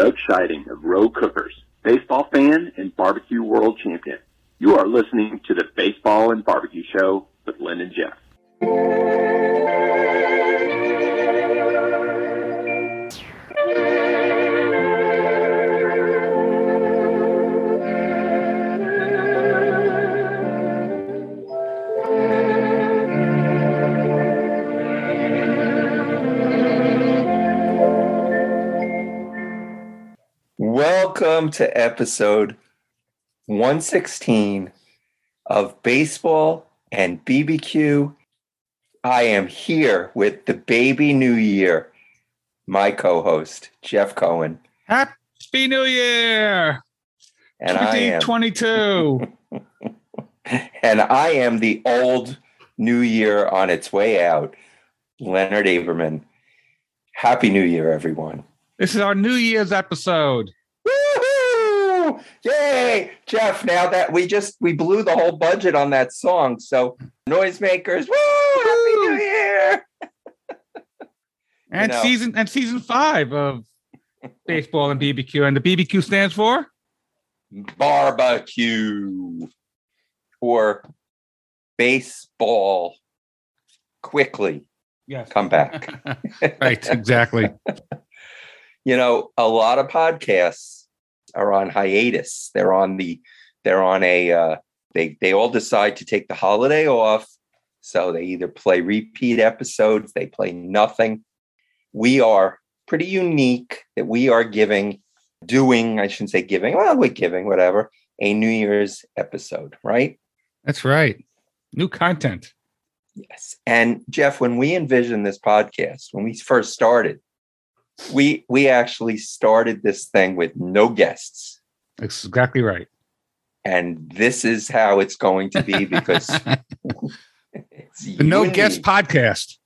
Doug Scheiding of Row Cookers, baseball fan and barbecue world champion. You are listening to the Baseball and Barbecue Show with Lynn and Jeff. Welcome to episode 116 of Baseball and BBQ. I am here with the baby new year, my co host, Jeff Cohen. Happy New Year! And I am 2022. and I am the old new year on its way out, Leonard Averman. Happy New Year, everyone. this is our New Year's episode. Yay! Jeff, now that we just we blew the whole budget on that song. So noisemakers, woo! Happy New Year! And know. season and season five of baseball and BBQ. And the BBQ stands for Barbecue or baseball quickly Yes. come back. right, exactly. you know, a lot of podcasts are on hiatus. They're on the they're on a uh they they all decide to take the holiday off. So they either play repeat episodes, they play nothing. We are pretty unique that we are giving doing, I shouldn't say giving, well, we're giving whatever, a New Year's episode, right? That's right. New content. Yes. And Jeff, when we envisioned this podcast, when we first started, we we actually started this thing with no guests. That's exactly right. And this is how it's going to be because it's the No Guest me. Podcast.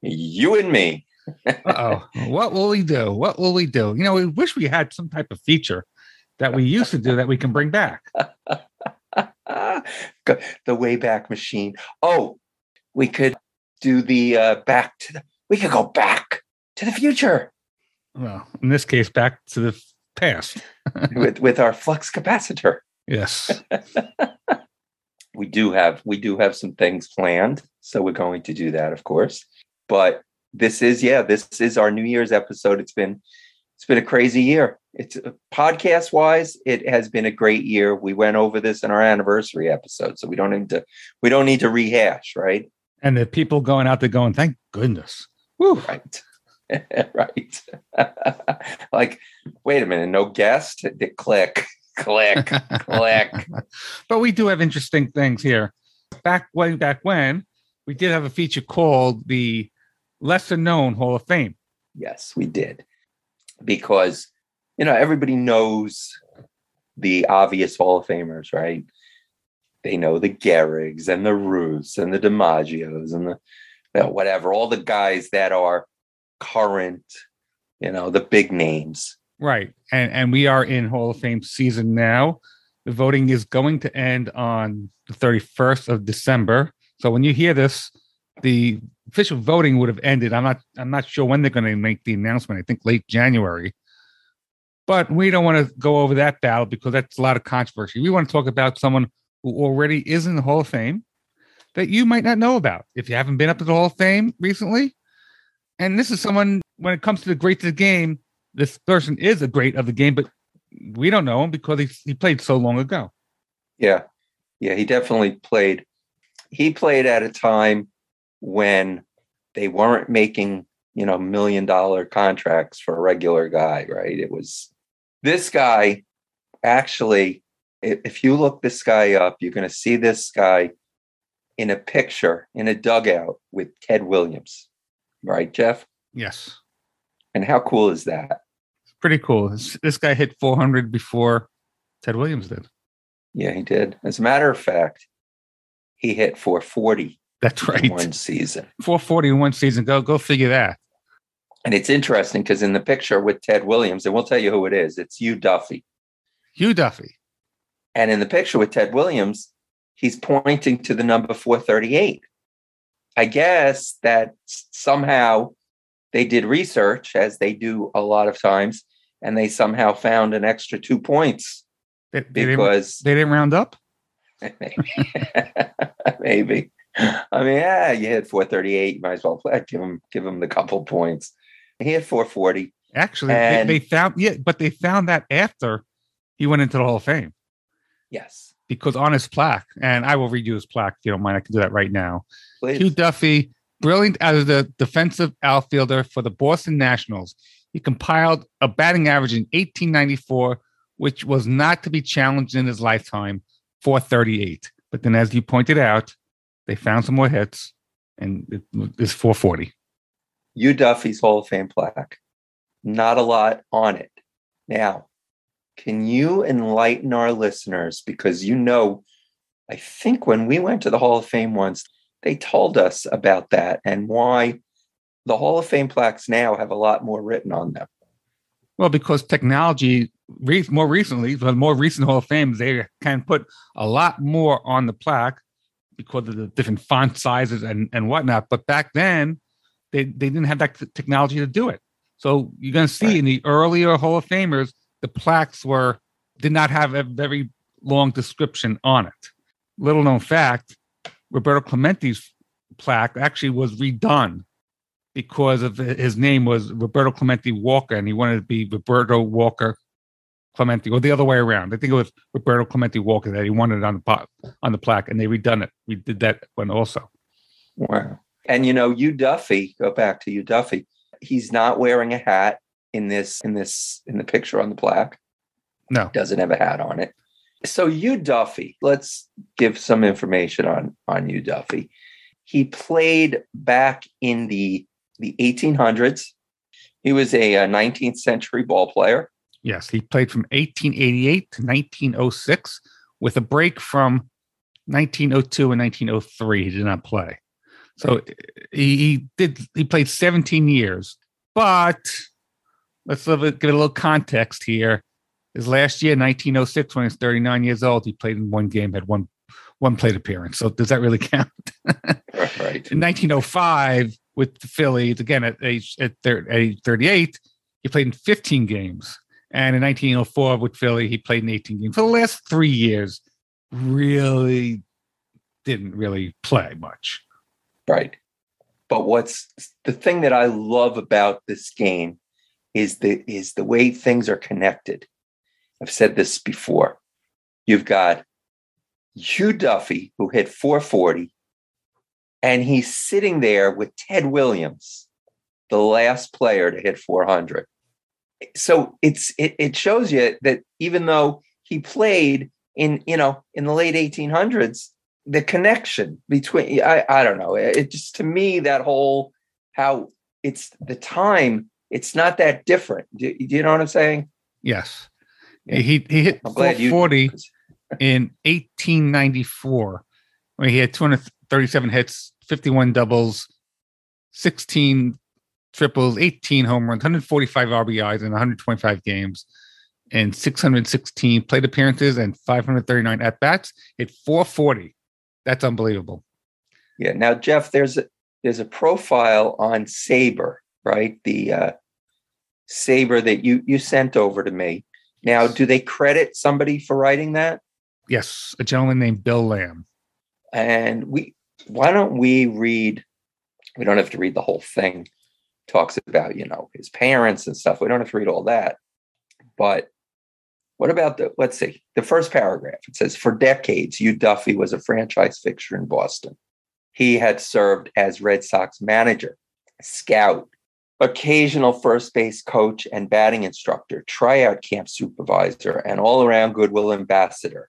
you and me. Uh oh. what will we do? What will we do? You know, we wish we had some type of feature that we used to do that we can bring back. The Wayback Machine. Oh, we could do the uh, back to the. We could go back to the future Well, in this case, back to the past. with with our flux capacitor. Yes. we do have we do have some things planned so we're going to do that of course but this is yeah this is our new year's episode it's been it's been a crazy year it's uh, podcast wise it has been a great year we went over this in our anniversary episode so we don't need to we don't need to rehash right And the people going out there going, thank goodness. Woo. right right like wait a minute no guest click click click But we do have interesting things here. Back way back when, we did have a feature called the Lesser Known Hall of Fame. Yes, we did. Because, you know, everybody knows the obvious Hall of Famers, right? They know the Gehrigs and the Ruths and the DiMaggios and the you know, whatever, all the guys that are current, you know, the big names. Right. And and we are in Hall of Fame season now. The voting is going to end on the 31st of December. So when you hear this, the official voting would have ended. I'm not I'm not sure when they're going to make the announcement. I think late January. But we don't want to go over that battle because that's a lot of controversy. We want to talk about someone who already is in the Hall of Fame that you might not know about if you haven't been up to the Hall of Fame recently. And this is someone, when it comes to the greats of the game, this person is a great of the game, but we don't know him because he, he played so long ago. Yeah. Yeah, he definitely played. He played at a time when they weren't making, you know, million dollar contracts for a regular guy, right? It was this guy actually, if you look this guy up, you're going to see this guy in a picture in a dugout with Ted Williams, right, Jeff? Yes. And how cool is that? It's Pretty cool. This, this guy hit 400 before Ted Williams did. Yeah, he did. As a matter of fact, he hit 440 That's in right. one season. 440 in one season. Go go figure that. And it's interesting because in the picture with Ted Williams, and we'll tell you who it is, it's Hugh Duffy. Hugh Duffy. And in the picture with Ted Williams, he's pointing to the number 438. I guess that somehow they did research, as they do a lot of times, and they somehow found an extra two points They, they didn't, because they didn't round up. maybe. I mean, yeah, you hit 438. You might as well play. Give him, give him the couple points. He hit 440. Actually, And- they, they found yeah, but they found that after he went into the Hall of Fame Yes, because on his plaque, and I will read you his plaque if you don't mind. I can do that right now. Please. Hugh Duffy, brilliant as a defensive outfielder for the Boston Nationals. He compiled a batting average in 1894, which was not to be challenged in his lifetime, 438. But then, as you pointed out, they found some more hits, and it is 440. Hugh Duffy's Hall of Fame plaque. Not a lot on it. Now, can you enlighten our listeners? Because you know, I think when we went to the Hall of Fame once, they told us about that and why the Hall of Fame plaques now have a lot more written on them. Well, because technology, re- more recently, the more recent Hall of Fames, they can put a lot more on the plaque because of the different font sizes and, and whatnot. But back then, they, they didn't have that technology to do it. So you're going to see Right. in the earlier Hall of Famers, the plaques were did not have a very long description on it. Little known fact: Roberto Clemente's plaque actually was redone because of his name was Roberto Clemente Walker, and he wanted to be Roberto Walker Clemente, or the other way around. I think it was Roberto Clemente Walker that he wanted on the pot, on the plaque, and they redone it. We did that one also. Wow. And you know, Hugh Duffy, go back to Hugh Duffy. He's not wearing a hat in this in this in the picture on the plaque. No, Doesn't have a hat on it. So Hugh Duffy, let's give some information on on Hugh Duffy. He played back in the the 1800s. He was a, uh 19th century ball player. yes, he played from 1888 to 1906, with a break from 1902 and 1903. He did not play, so he, he did. He played 17 years, but let's give it a little context here. His last year, 1906, when he was 39 years old, he played in one game, had one one plate appearance. So does that really count? Right. In 1905, with the Phillies, again at age at, thir- at age 38, he played in 15 games. And in 1904 with Philly, he played in 18 games. For the last three years, really didn't really play much. Right. But what's the thing that I love about this game is the is the way things are connected. I've said this before. You've got Hugh Duffy, who hit 440, and he's sitting there with Ted Williams, the last player to hit 400. So it's it, it shows you that even though he played in you know in the late 1800s, the connection between I, I don't know it just to me that whole how it's the time it's not that different do, do you know what i'm saying Yes. He, he hit i'm 440 in 1894 when he had 237 hits, 51 doubles, 16 triples, 18 home runs, 145 RBIs in 125 games, and 616 plate appearances and 539 at bats. Hit 440. That's unbelievable. yeah now jeff there's a there's a profile on SABR right the uh SABR that you you sent over to me now do they credit somebody for writing that? Yes, a gentleman named Bill Lamb. and we why don't we read we don't have to read the whole thing. Talks about you know his parents and stuff. We don't have to read all that. But what about the let's see the first paragraph. It says for decades Hugh Duffy was a franchise fixture in Boston. He had served as Red Sox manager scout occasional first base coach and batting instructor tryout camp supervisor and all-around goodwill ambassador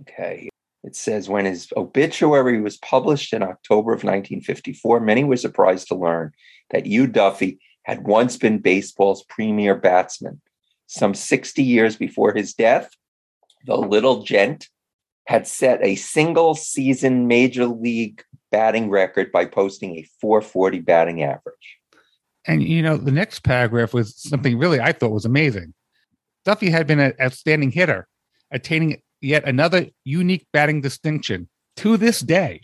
okay it says when his obituary was published in October of 1954, many were surprised to learn that Hugh Duffy had once been baseball's premier batsman. Some 60 years before his death, the little gent had set a single season major league batting record by posting a 440 batting average. And you know, the next paragraph was something really I thought was amazing. Duffy had been an outstanding hitter, attaining yet another unique batting distinction. To this day,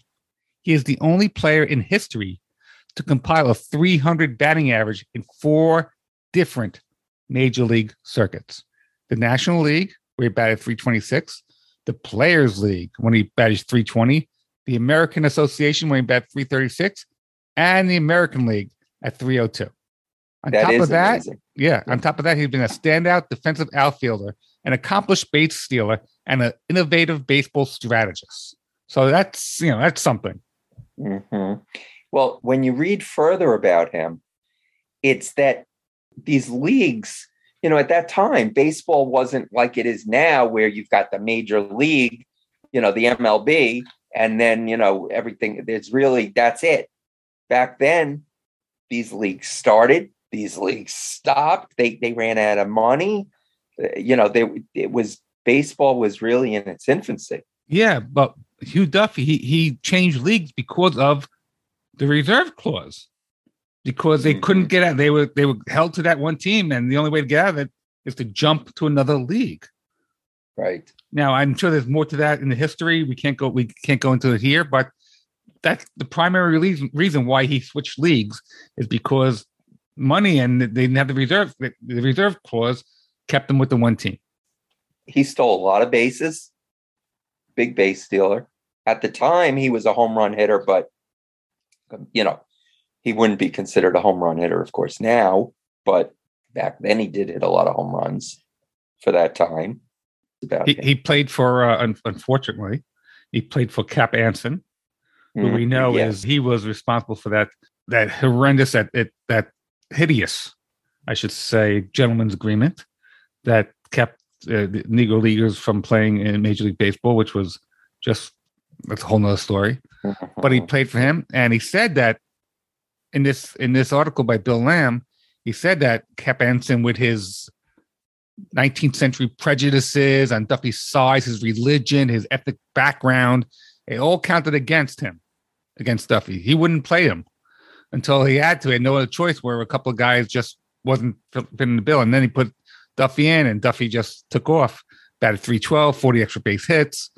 he is the only player in history to compile a 300 batting average in four different major league circuits the National League, where he batted 326, the Players League, when he batted 320, the American Association, when he batted 336, and the American League at 302. On That top of that, amazing. yeah, on top of that, he's been a standout defensive outfielder, an accomplished base stealer, and an innovative baseball strategist. So that's you know that's something. hmm Well, when you read further about him, it's that these leagues, you know, at that time, baseball wasn't like it is now, where you've got the major league, you know, the MLB, and then, you know, everything. There's really, that's it. Back then, these leagues started, these leagues stopped, they, they ran out of money. Uh, You know, they, it was, baseball was really in its infancy. Yeah, but Hugh Duffy he he changed leagues because of the reserve clause. Because they couldn't Mhm. get out, they were they were held to that one team, and the only way to get out of it is to jump to another league. Right. Now, I'm sure there's more to that in the history. We can't go we can't go into it here, but that's the primary reason reason why he switched leagues is because money and they didn't have the reserve the, reserve clause kept them with the one team. he stole a lot of bases, big base stealer. At the time, he was a home run hitter, but um, you know, he wouldn't be considered a home run hitter, of course, now. But back then, he did hit a lot of home runs for that time. He, he played for uh, un- unfortunately, he played for Cap Anson, who we Mhm, know yes. is he was responsible for that that horrendous that that, that hideous, I should say, gentleman's agreement that kept uh, the Negro leaguers from playing in Major League Baseball, which was just that's a whole nother story. But he played for him, and he said that in this in this article by Bill Lamb, he said that Cap Anson with his 19th century prejudices on Duffy's size, his religion, his ethnic background, it all counted against him, against Duffy. He wouldn't play him until he had to. He had no other choice where a couple of guys just wasn't fitting the bill. And then he put Duffy in, and Duffy just took off, batted 312, 40 extra base hits,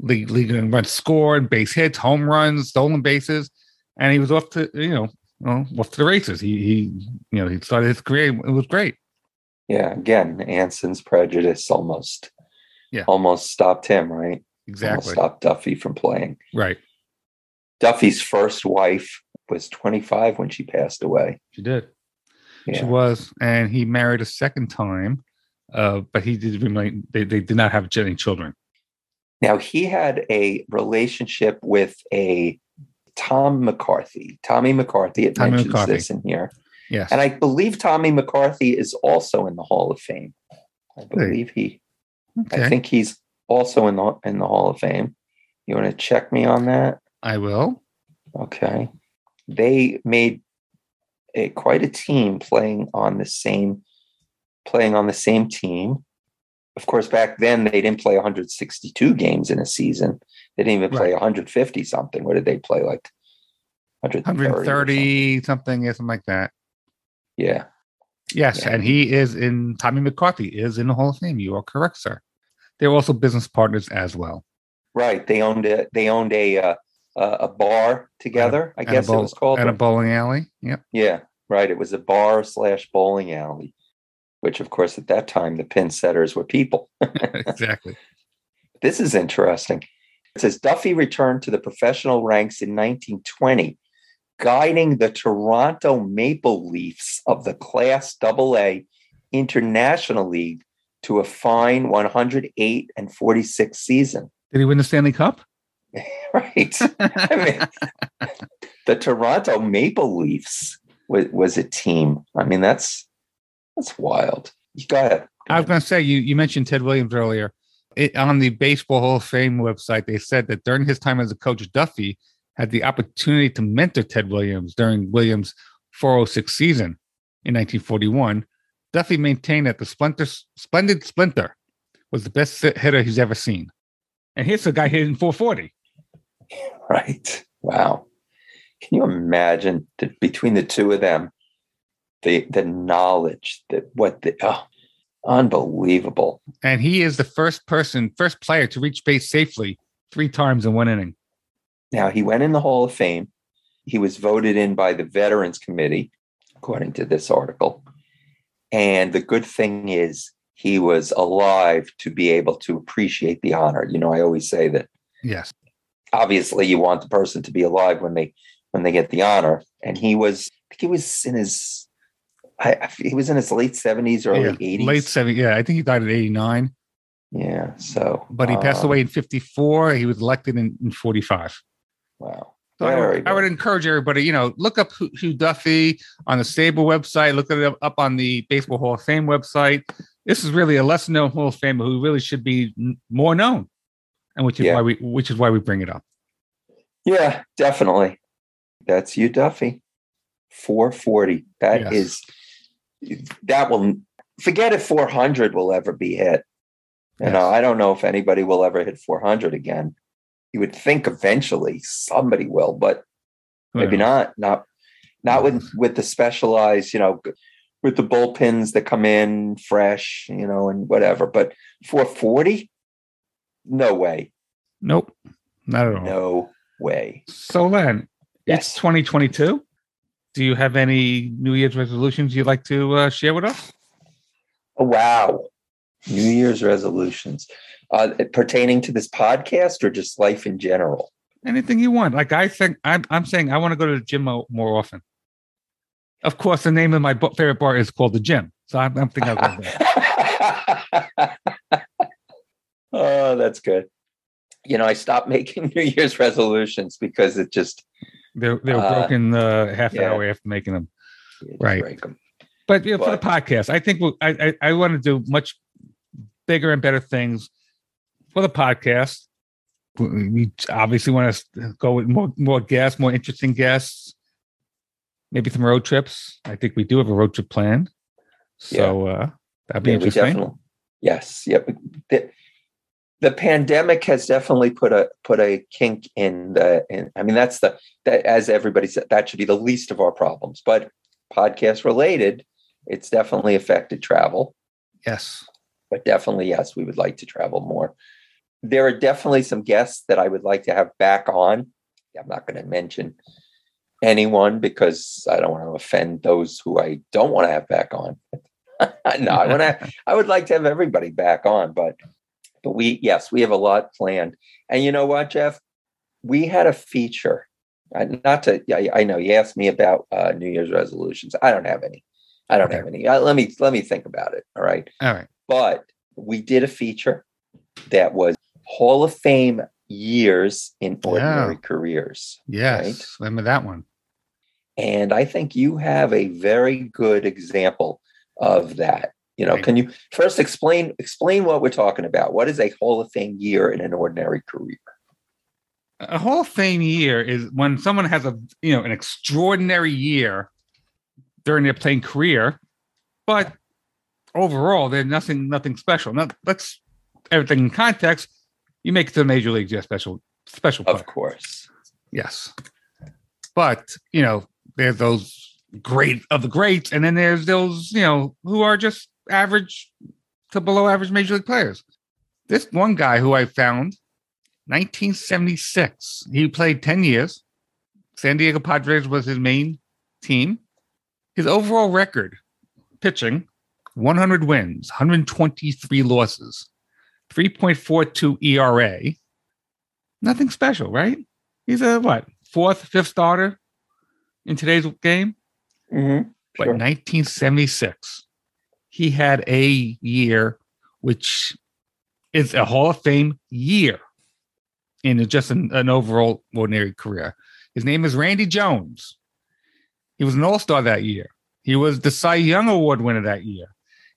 league, league in runs scored, base hits, home runs, stolen bases. And he was off to, you know, well, off to the races. He, he, you know, he started his career. It was great. yeah, again, Anson's prejudice almost, Yeah. almost stopped him, right? Almost Exactly. stopped Duffy from playing. Right. Duffy's first wife was 25 when she passed away. She did. She was, and he married a second time, uh, but he did remain. They, they did not have any children. Now he had a relationship with a Tom McCarthy. Tommy McCarthy. It Tommy mentions McCarthy. this in here, Yes, and I believe Tommy McCarthy is also in the Hall of Fame. I believe he. okay. I think he's also in the in the Hall of Fame. You want to check me on that? I will. Okay. They made a quite a team playing on the same playing on the same team. Of course, back then they didn't play 162 games in a season. They didn't even play Right. 150 something. What did they play like? 130. or something? something, something like that. Yeah. Yes, Yeah. and he is in. Tommy McCarthy is in the Hall of Fame. You are correct, sir. They're also business partners as well. Right. They owned a they owned a uh, a a bar together. I a guess it was called. and a bowling alley. Yep. Yeah, right. It was a bar slash bowling alley, which of course at that time the pin setters were people. exactly. This is interesting. It says Duffy returned to the professional ranks in 1920, guiding the Toronto Maple Leafs of the Class AA International League to a fine 108 and 46 season. Did he win the Stanley Cup? Right. I mean, the Toronto Maple Leafs was, was a team. I mean, that's that's wild. You got it. I was going to say you. You mentioned Ted Williams earlier. It, on the Baseball Hall of Fame website, they said that during his time as a coach, Duffy had the opportunity to mentor Ted Williams during Williams' 406 season in 1941. Duffy maintained that the Splinter, Splendid Splinter was the best hitter he's ever seen. And here's a guy hitting 440. Right. Wow. Can you imagine that between the two of them, the the knowledge that what the oh, unbelievable. And he is the first person, first player to reach base safely three times in one inning. Now he went in the Hall of Fame. He was voted in by the Veterans Committee, according to this article. And the good thing is he was alive to be able to appreciate the honor. You know, I always say that Yes. obviously you want the person to be alive when they when they get the honor. And he was I think he was in his I, he was in his late 70s, early Yeah, 80s. Late 70s. Yeah, I think he died at 89, Yeah. So but he passed um, away in 54. He was elected in, in 45. Wow. So I would, I would encourage everybody, you know, look up Hugh Duffy on the Stable website, look it up on the Baseball Hall of Fame website. This is really a lesser known Hall of Famer who really should be more known, and which is Yeah. why we which is why we bring it up. Yeah, definitely. That's you, Duffy. 440. That Yes. is that will forget if 400 will ever be hit. You know, I don't know if anybody will ever hit 400 again. You would think eventually somebody will, but maybe not. Not not with with the specialized, you know, with the bullpens that come in fresh, you know, and whatever. But 440, no way, Nope, not at all. no way. So then, Yes. it's 2022. Do you have any New Year's resolutions you'd like to uh, share with us? Oh, wow. New Year's resolutions uh, pertaining to this podcast or just life in general? Anything you want. Like I think I'm, I'm saying I want to go to the gym more often. Of course, the name of my favorite bar is called the gym. So I'm, I'm thinking I'll go there. oh, that's good. You know, I stopped making New Year's resolutions because it just They're they're Uh, broken uh, half an yeah. hour after making them. you Right. break 'em. But you know, for the podcast, I think we'll, I I, I want to do much bigger and better things for the podcast. We we obviously want to go with more more guests, more interesting guests. Maybe some road trips. I think we do have a road trip planned. So uh, that'd be Yeah, interesting. definitely. Yes. Yep. The, the pandemic has definitely put a put a kink in the. In, I mean, that's the that as everybody said that should be the least of our problems. But podcast related, it's definitely affected travel. Yes. But definitely, yes, we would like to travel more. There are definitely some guests that I would like to have back on. I'm not going to mention anyone because I don't want to offend those who I don't want to have back on. no, I want to. I would like to have everybody back on, but but we yes, we have a lot planned. And you know what, Jeff? We had a feature. uh, Not to. I, I know you asked me about uh, New Year's resolutions. I don't have any. I don't Okay. have any. Uh, let me let me think about it. All right All right. but we did a feature that was Hall of Fame years in ordinary Yeah. careers. Yes. Right. Remember that one. And I think you have a very good example of that. You know, Right. can you first explain explain what we're talking about? What is a Hall of Fame year in an ordinary career? a Hall of Fame year is when someone has a you know an extraordinary year during their playing career, but overall they're nothing nothing special. Now let's everything in context. You make it to the major leagues, yeah, special special player. Of course. Yes, but you know there's those great of the greats, and then there's those you know who are just average to below average major league players. This one guy who I found, 1976, he played 10 years. San Diego Padres was his main team. His overall record, pitching, 100 wins, 123 losses, 3.42 ERA. Nothing special, right? He's a what fourth, fifth starter in today's game. Mhm. But Sure. 1976, he had a year which is a Hall of Fame year in just an, an overall ordinary career. His name is Randy Jones. He was an All Star that year. He was the Cy Young Award winner that year,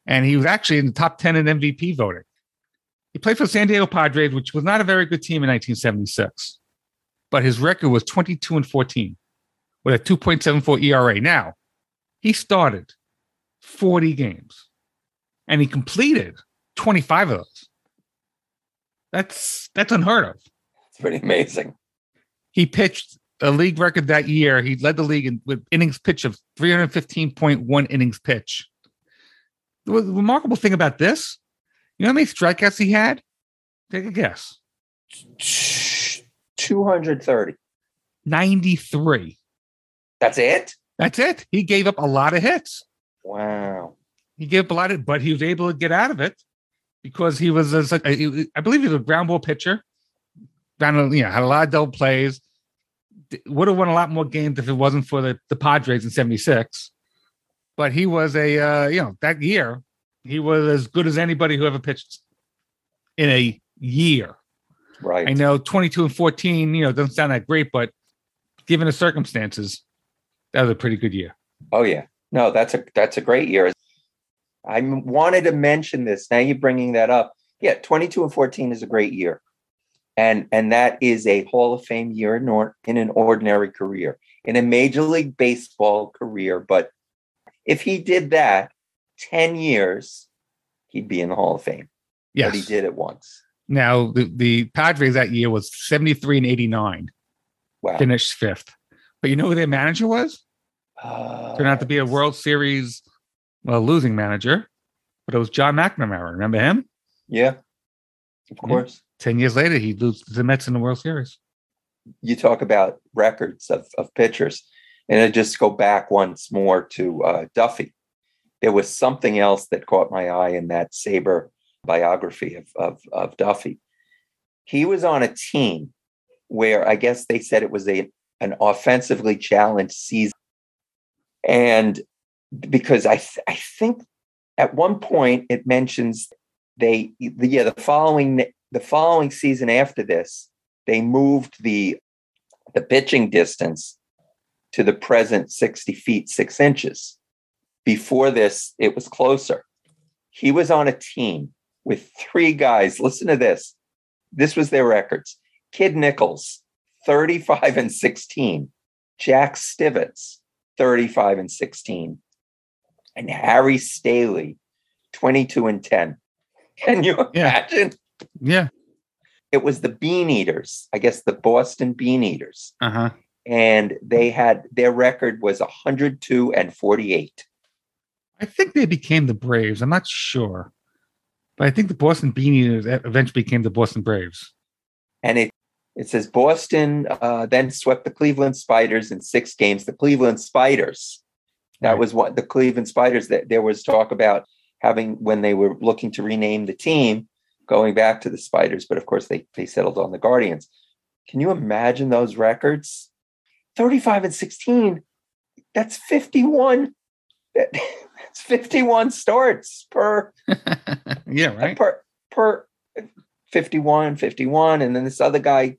and he was actually in the top 10 in MVP voting. He played for the San Diego Padres, which was not a very good team in 1976, but his record was 22 and 14 with a 2.74 ERA. Now, he started 40 games and he completed 25 of those. That's that's unheard of. It's pretty amazing. He pitched a league record that year. He led the league in, with innings pitch of 315.1 innings pitch. The remarkable thing about this, you know how many strikeouts he had? Take a guess. 230. 93. That's it? That's it. He gave up a lot of hits. Wow. He gave up a lot of, but he was able to get out of it because he was, a, I believe, he was a ground ball pitcher. Ground, you know, had a lot of double plays. Would have won a lot more games if it wasn't for the, the Padres in '76. But he was a, uh, you know, that year he was as good as anybody who ever pitched in a year. Right. I know 22 and 14, you know, doesn't sound that great, but given the circumstances, that was a pretty good year. Oh yeah. No, that's a that's a great year. I wanted to mention this. Now you're bringing that up. Yeah, 22 and 14 is a great year. And and that is a Hall of Fame year in, or, in an ordinary career, in a Major League Baseball career. But if he did that 10 years, he'd be in the Hall of Fame. Yes. But he did it once. Now, the, the Padres that year was 73 and 89, Wow. finished fifth. But you know who their manager was? Uh, Turned out to be a World Series, well, losing manager, but it was John McNamara. Remember him? Yeah. Of Yeah. course. 10 years later, he loses the Mets in the World Series. You talk about records of, of pitchers. And I just go back once more to uh, Duffy. There was something else that caught my eye in that SABR biography of, of, of Duffy. He was on a team where I guess they said it was a an offensively challenged season. And because I th- I think at one point it mentions they the, yeah the following the following season after this they moved the the pitching distance to the present 60 feet 6 inches. Before this it was closer. He was on a team with three guys. Listen to this. This was their records. Kid nichols 35 and 16 jack Stivetts 35 and 16 and harry staley 22 and 10 can you imagine Yeah. it was the bean eaters i guess the boston bean eaters Uh huh. and they had their record was 102 and 48 I think they became the Braves. I'm not sure. But I think the Boston Bean Eaters eventually became the Boston Braves. and it it says boston uh, then swept the cleveland spiders in six games the cleveland spiders that Right. was what the cleveland spiders that there was talk about having when they were looking to rename the team going back to the spiders but of course they they settled on the guardians can you imagine those records 35 and 16 that's 51 that- that's 51 starts per yeah, right. per per 51 51 and then this other guy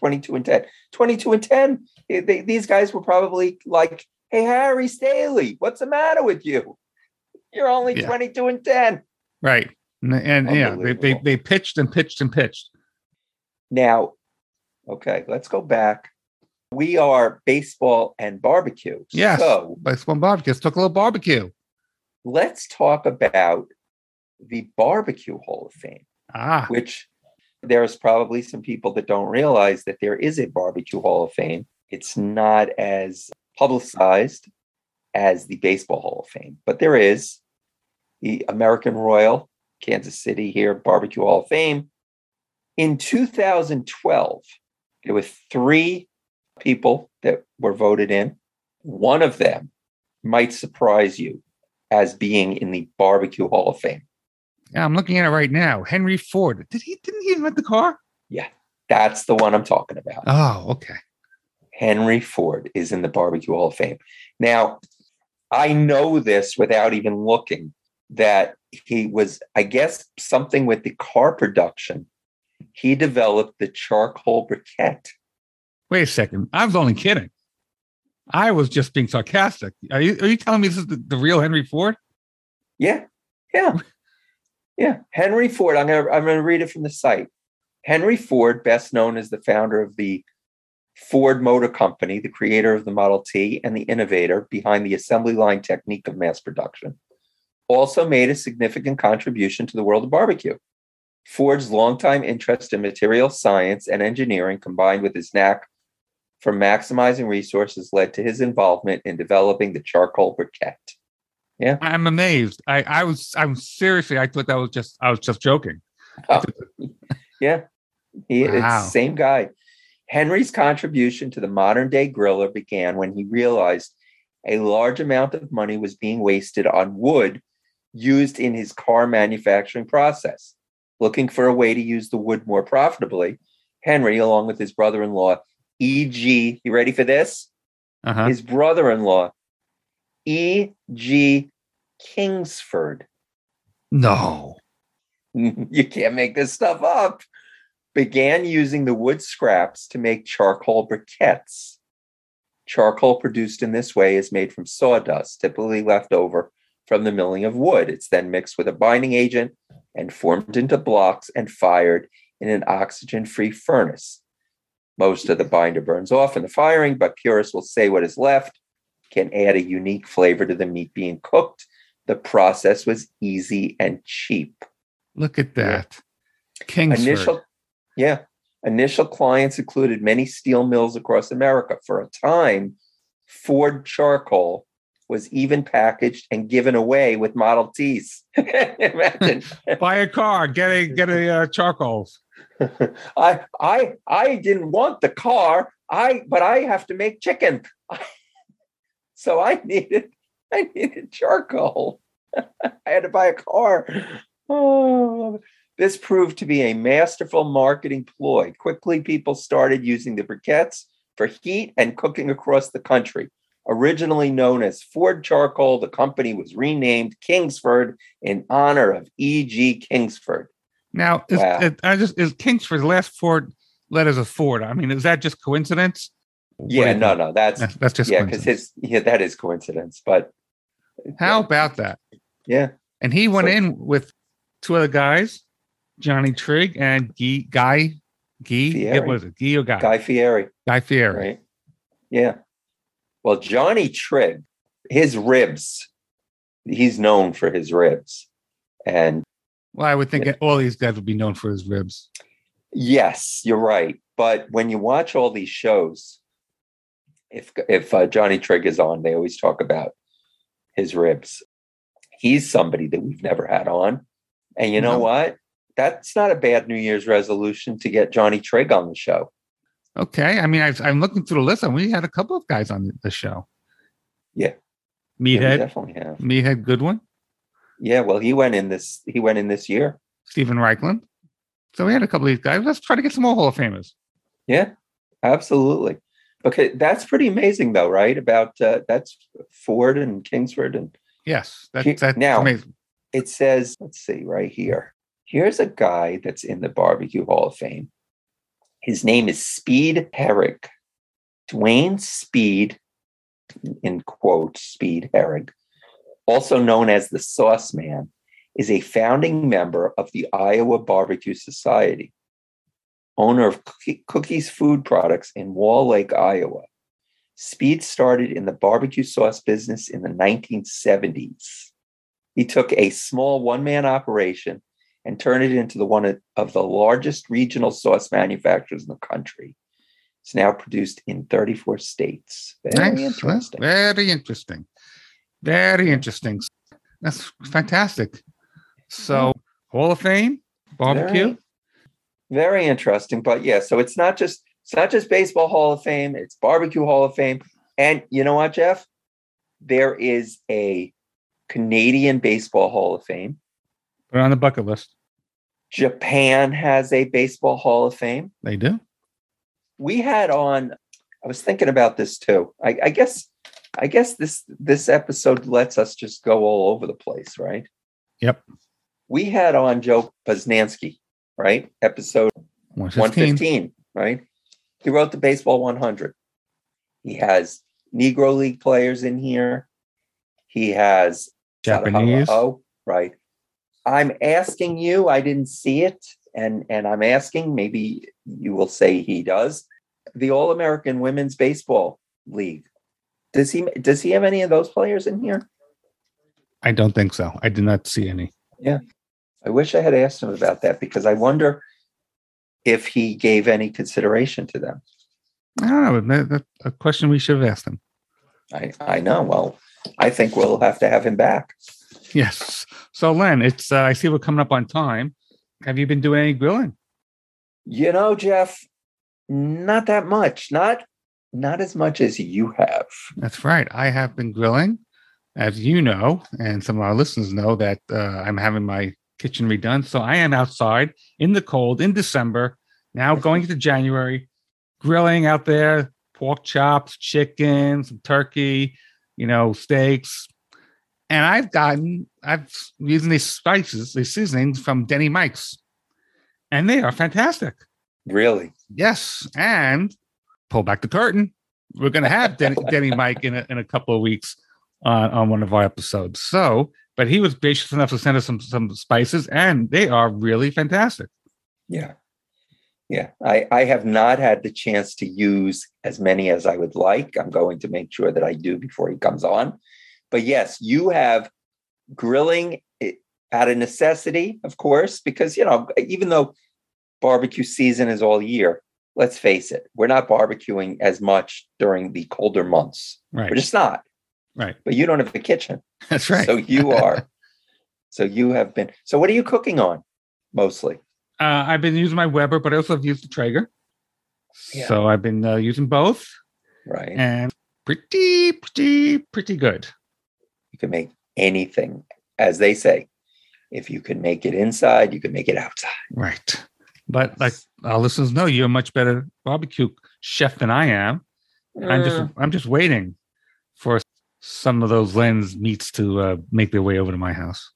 22 and 10 22 and 10 Eh, they- these guys were probably like hey harry staley what's the matter with you you're only Yeah. 22 and 10 Right. And, and yeah, they, they they pitched and pitched and pitched. now okay let's go back we are baseball and barbecue Yes. so By Swan Barbecue. Let's talk a little barbecue. let's talk about the barbecue hall of fame Ah, which there's probably some people that don't realize that there is a barbecue hall of fame. It's not as publicized as the baseball hall of fame, but there is the American Royal Kansas City here barbecue hall of fame. In 2012, there were three people that were voted in. One of them might surprise you as being in the barbecue hall of fame. Yeah, I'm looking at it right now. Henry Ford. Did he didn't he invent the car? Yeah, that's the one I'm talking about. Oh, okay. Henry Ford is in the Barbecue Hall of Fame. Now, I know this without even looking that he was, I guess, something with the car production. He developed the charcoal briquette. Wait a second. I was only kidding. I was just being sarcastic. Are you are you telling me this is the, the real Henry Ford? Yeah, yeah, yeah. Henry Ford. I'm gonna I'm gonna read it from the site. Henry Ford, best known as the founder of the Ford Motor Company, the creator of the Model T, and the innovator behind the assembly line technique of mass production, also made a significant contribution to the world of barbecue. Ford's longtime interest in material science and engineering, combined with his knack for maximizing resources, led to his involvement in developing the charcoal briquette. I'm amazed. I I was I'm seriously. I thought that was just I was just joking. Oh, Yeah, he, it's Wow. the same guy. Henry's contribution to the modern day griller began when he realized a large amount of money was being wasted on wood used in his car manufacturing process. Looking for a way to use the wood more profitably, Henry, along with his brother in law, E.G., you ready for this? Uh-huh. His brother in law, E.G. Kingsford. No. you can't make this stuff up. Began using the wood scraps to make charcoal briquettes. Charcoal produced in this way is made from sawdust, typically left over from the milling of wood. It's then mixed with a binding agent and formed into blocks and fired in an oxygen free furnace. Most of the binder burns off in the firing, but purists will say what is left can add a unique flavor to the meat being cooked. The process was easy and cheap. Look at that. Kingsford. Initial, yeah, initial clients included many steel mills across America. For a time, Ford charcoal was even packaged and given away with Model Ts. Imagine. Buy a car, get a get a uh, charcoal. I I I didn't want the car. I but I have to make chicken. so I needed I needed charcoal. I had to buy a car. Oh, this proved to be a masterful marketing ploy. Quickly, people started using the briquettes for heat and cooking across the country. Originally known as Ford Charcoal, the company was renamed Kingsford in honor of E.G. Kingsford. Now, is, Wow. it, I just is Kingsford's last four letters of Ford? I mean, is that just coincidence? Yeah, no, no, that's That's- that's just yeah, because his yeah, that is coincidence. But How about that? yeah, And he went So- in with two other guys, Johnny Trigg and Guy Guy Guy. Fieri. It was it Guy or Guy? Guy Fieri, Guy Fieri. right? Yeah. Well, Johnny Trigg, his ribs, he's known for his ribs. And Well, I would think all these guys would be known for his ribs. yes, you're right. But when you watch all these shows, if if uh, Johnny Trigg is on, they always talk about his ribs. He's somebody that we've never had on. And you know No. what? That's not a bad New Year's resolution to get Johnny Trigg on the show. Okay. I mean, I, I'm looking through the list, and we had a couple of guys on the show. Yeah. Yeah, Meathead, definitely have. Meathead Goldwyn, Yeah, well, he went in this. He went in this year. Steven Raichlen. So we had a couple of these guys. Let's try to get some more Hall of Famers. Yeah, absolutely. Okay, that's pretty amazing, though, right? About uh, that's Ford and Kingsford, and Yes, that, that's now- amazing. it says, let's see, right here. Here's a guy that's in the Barbecue Hall of Fame. His name is Speed Herrig. Duane Speed, in quotes, Speed Herrig, also known as the Sauce Man, is a founding member of the Iowa Barbecue Society, owner of Cookie- Cookies Food Products in Wall Lake, Iowa. Speed started in the barbecue sauce business in the 1970s. He took a small one man operation and turned it into the one of- the largest regional sauce manufacturers in the country. It's now produced in 34 states. Very Nice. Well, interesting. Very interesting. Very interesting. That's fantastic. So, Hall of Fame, barbecue. Very, very interesting. But yeah, so it's not just it's not just baseball Hall of Fame, it's barbecue Hall of Fame. And you know what, Jeff? There is a Canadian Baseball Hall of Fame. Put on the bucket list. Japan has a baseball Hall of Fame. They do. we had on i was thinking about this too I, I guess i guess this this episode lets us just go all over the place right Yep. we had on joe Posnanski, right episode 115. 115 right he wrote the baseball 100 he has negro league players in here he has Japanese. Oh, right. I'm asking you, I didn't see it, and and I'm asking, maybe you will say he does. The All American Women's Baseball League. Does he does he have any of those players in here? I don't think so. I did not see any. I wish I had asked him about that because I wonder if he gave any consideration to them. I don't know. That, that's a question we should have asked him. I I know. Well, I think we'll have to have him back. Yes. So, Len, it's uh, I see we're coming up on time. Have you been doing any grilling? You know, Jeff, not that much. Not not as much as you have. That's right. I have been grilling. as you know, and some of our listeners know, that uh, I'm having my kitchen redone. So I am outside in the cold in December, now going into January, grilling out there, pork chops, chicken, some turkey, you know, steaks. And I've gotten, I've using these spices, these seasonings from Denny Mike's, and they are fantastic. Really? Yes. And pull back the curtain. We're going to have Denny, Denny Mike in a, in a couple of weeks on, on one of our episodes. So, but he was gracious enough to send us some some spices, and they are really fantastic. Yeah. Yeah, I, I have not had the chance to use as many as I would like. I'm going to make sure that I do before he comes on. But yes, you have grilling out of necessity, of course, because, you know, even though barbecue season is all year, let's face it, we're not barbecuing as much during the colder months. Right. We're just not. Right. But you don't have a kitchen. That's right. So you are. so you have been. So what are you cooking on mostly? Uh, I've been using my Weber, but I also have used the Traeger. Yeah. So I've been uh, using both, Right. and pretty, pretty, pretty good. you can make anything, as they say. If you can make it inside, you can make it outside. Right. But like our listeners know, you're a much better barbecue chef than I am. I'm just, Mm. I'm just waiting some of those lens meets to uh, make their way over to my house.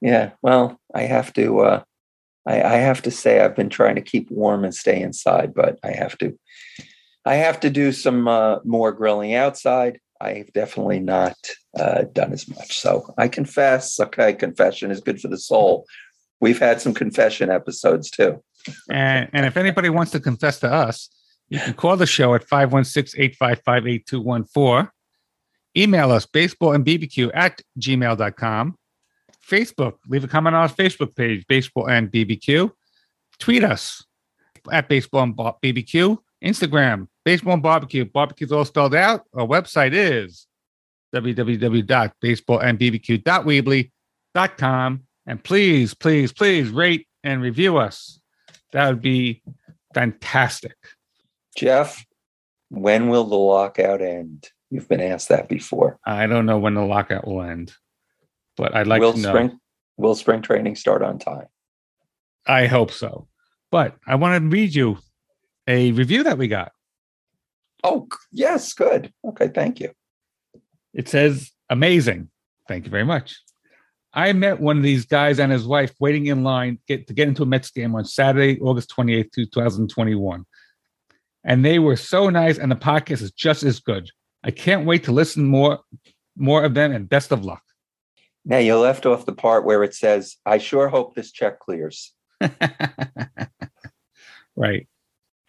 Yeah, well, I have to. Uh, I, I have to say, I've been trying to keep warm and stay inside, but I have to. I have to do some uh, more grilling outside. I've definitely not uh, done as much. So I confess. Okay, confession is good for the soul. We've had some confession episodes too. And and if anybody wants to confess to us, you can call the show at 516-855-8214. Email us baseball and bbq at gmail.com. Facebook, leave a comment on our Facebook page, Baseball and BBQ. Tweet us at Baseball and BBQ. Instagram, Baseball and Barbecue. Barbecue's all spelled out. Our website is www.baseballandbbq.weebly.com. And please, please, please rate and review us. That would be fantastic. Jeff, when will the lockout end? You've been asked that before. I don't know when the lockout will end, but I'd like will to know. spring will spring training start on time? I hope so. But I want to read you a review that we got. Oh yes, good. Okay, thank you. It says, amazing. Thank you very much. I met one of these guys and his wife waiting in line get, to get into a Mets game on Saturday, August 28th, 2021. And they were so nice, and the podcast is just as good. I can't wait to listen more more of them and best of luck. Now you left off the part where it says, "I sure hope this check clears." right.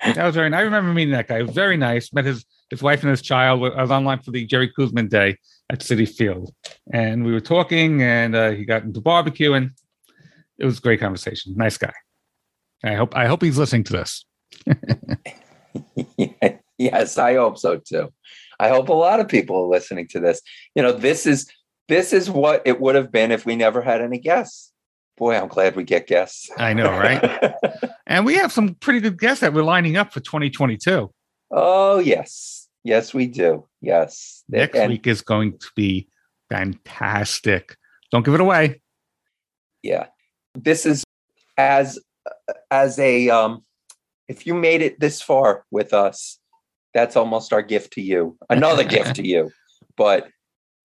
That was very nice. I remember meeting that guy. Very nice. Met his his wife and his child. I was online for the Jerry Koosman Day at Citi Field, and we were talking. And uh, he got into barbecue, and it was a great conversation. Nice guy. I hope I hope he's listening to this. yes, I hope so too. I hope a lot of people are listening to this. You know, this is this is what it would have been if we never had any guests. Boy, I'm glad we get guests. I know, right? and we have some pretty good guests that we're lining up for 2022. oh yes, yes, we do. Yes, Next And- week is going to be fantastic. Don't give it away. yeah this is as as a um if you made it this far with us that's almost our gift to you another gift to you but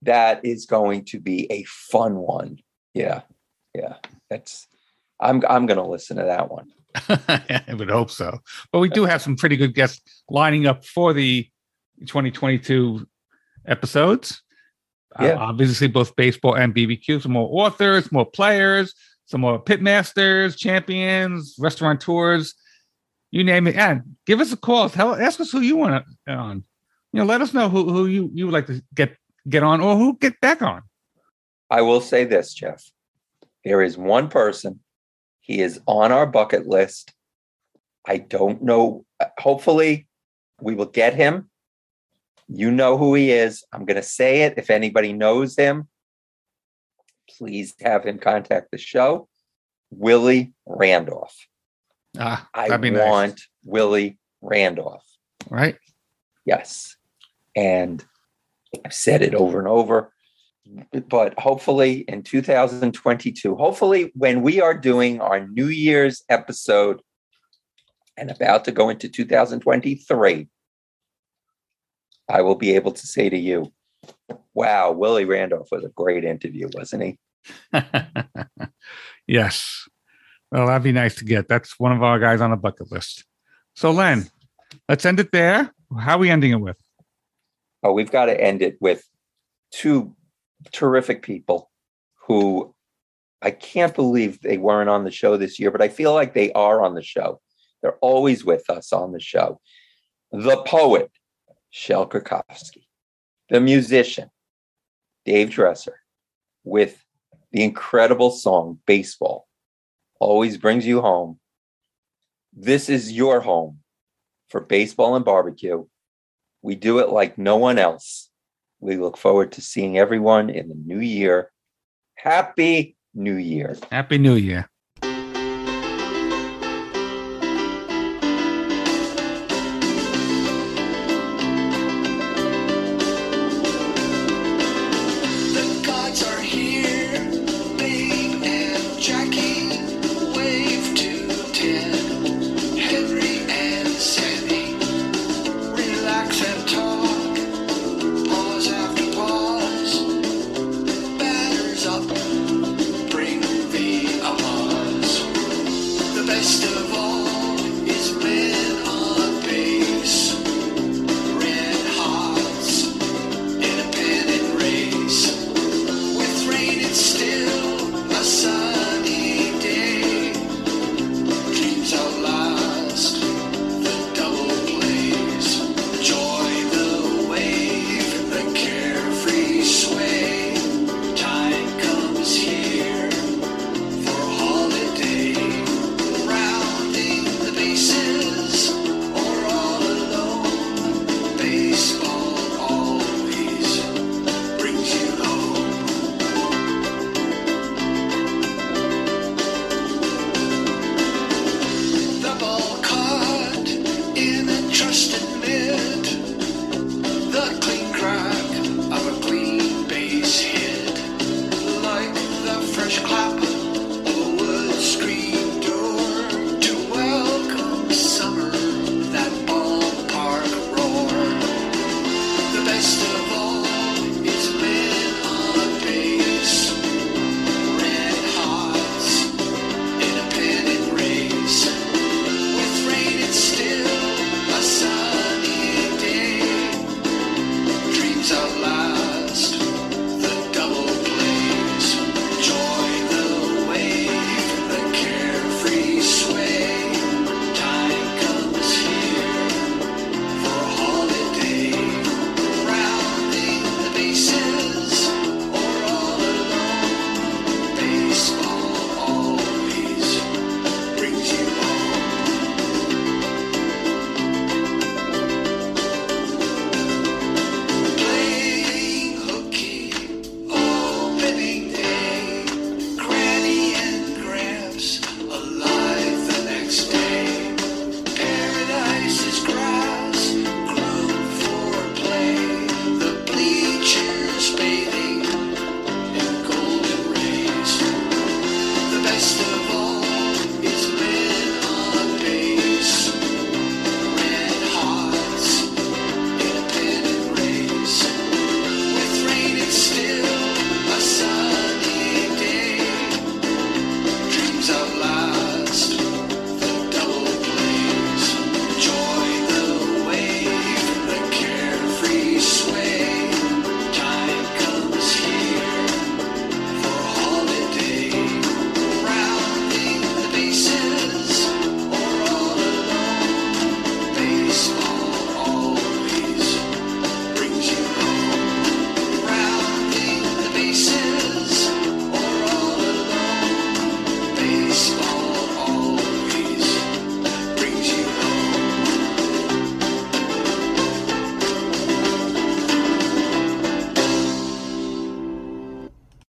that is going to be a fun one yeah yeah that's i'm i'm gonna listen to that one I would hope so. But we do have some pretty good guests lining up for the 2022 episodes. Uh, Yeah. obviously, both baseball and BBQ. Some more authors, more players, some more pitmasters, champions, restaurateurs, you name it. And give us a call. Tell, ask us who you want uh, on. You know, let us know who, who you, you would like to get get on or who get back on. i will say this jeff there is one person he is on our bucket list i don't know uh, hopefully we will get him you know who he is i'm going to say it if anybody knows him please have him contact the show willie randolph Ah, i that'd nice. want willie randolph right? Yes. And I've said it over and over. but hopefully in 2022, hopefully when we are doing our New Year's episode and about to go into 2023, I will be able to say to you, wow, Willie Randolph was a great interview, wasn't he? yes. Well, that'd be nice to get. That's one of our guys on the bucket list. So, Len, let's end it there. How are we ending it with? Oh, we've got to end it with two terrific people who I can't believe they weren't on the show this year, but I feel like they are on the show. They're always with us on the show. The poet, Shel Krakowski, the musician, Dave Dresser, with the incredible song Baseball, always brings you home. This is your home for baseball and barbecue. We do it like no one else. We look forward to seeing everyone in the new year. Happy New Year. Happy New Year.